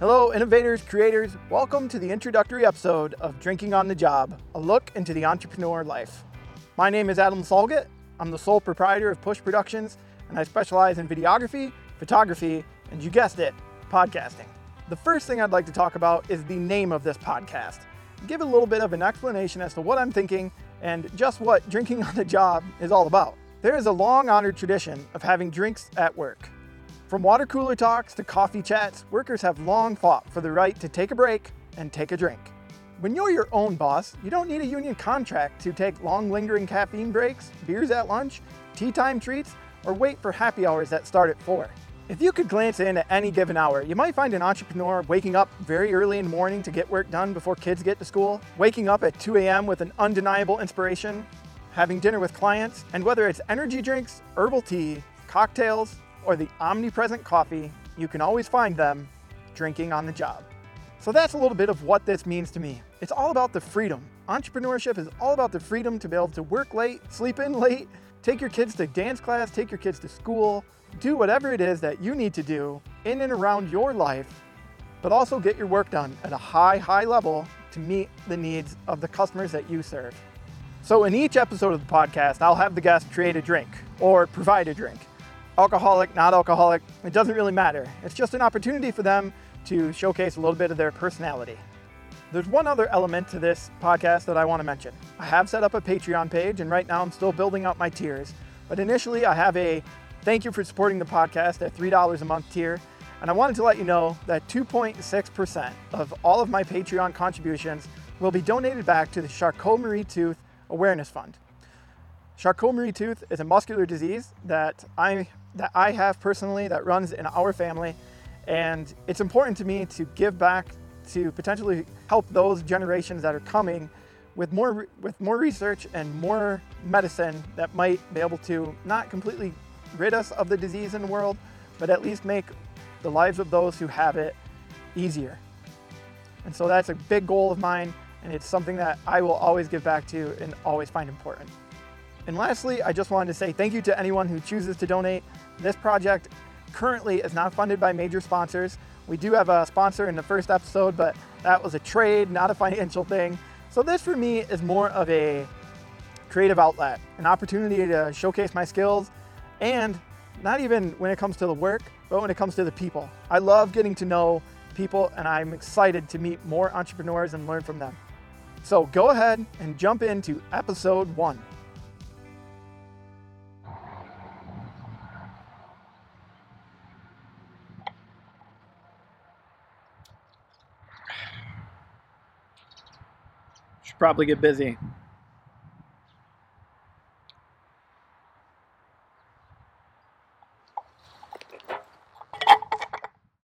Hello, innovators, creators. Welcome to the introductory episode of Drinking on the Job, a look into the entrepreneur life. My name is Adam Salgat. I'm the sole proprietor of Push Productions, and I specialize in videography, photography, and you guessed it, podcasting. The first thing I'd like to talk about is the name of this podcast. Give a little bit of an explanation as to what I'm thinking and just what drinking on the job is all about. There is a long honored tradition of having drinks at work. From water cooler talks to coffee chats, workers have long fought for the right to take a break and take a drink. When you're your own boss, you don't need a union contract to take long lingering caffeine breaks, beers at lunch, tea time treats, or wait for happy hours that start at 4. If you could glance in at any given hour, you might find an entrepreneur waking up very early in the morning to get work done before kids get to school, waking up at 2 a.m. with an undeniable inspiration, having dinner with clients, and whether it's energy drinks, herbal tea, cocktails, or the omnipresent coffee, you can always find them drinking on the job. So that's a little bit of what this means to me. It's all about the freedom. Entrepreneurship is all about the freedom to be able to work late, sleep in late, take your kids to dance class, take your kids to school, do whatever it is that you need to do in and around your life, but also get your work done at a high, high level to meet the needs of the customers that you serve. So, in each episode of the podcast, I'll have the guest create a drink or provide a drink. Alcoholic, not alcoholic, it doesn't really matter. It's just an opportunity for them to showcase a little bit of their personality. There's one other element to this podcast that I want to mention. I have set up a Patreon page, and right now I'm still building out my tiers. But initially, I have a Thank you for supporting the podcast at $3 a month tier. And I wanted to let you know that 2.6% of all of my Patreon contributions will be donated back to the Charcot-Marie-Tooth Awareness Fund. Charcot-Marie-Tooth is a muscular disease that I that I have personally that runs in our family and it's important to me to give back to potentially help those generations that are coming with more with more research and more medicine that might be able to not completely rid us of the disease in the world, but at least make the lives of those who have it easier. And so that's a big goal of mine, and it's something that I will always give back to and always find important. And lastly, I just wanted to say thank you to anyone who chooses to donate. This project currently is not funded by major sponsors. We do have a sponsor in the first episode, but that was a trade, not a financial thing. So this for me is more of a creative outlet, an opportunity to showcase my skills and not even when it comes to the work, but when it comes to the people. I love getting to know people and I'm excited to meet more entrepreneurs and learn from them. So go ahead and jump into episode one. Probably get busy.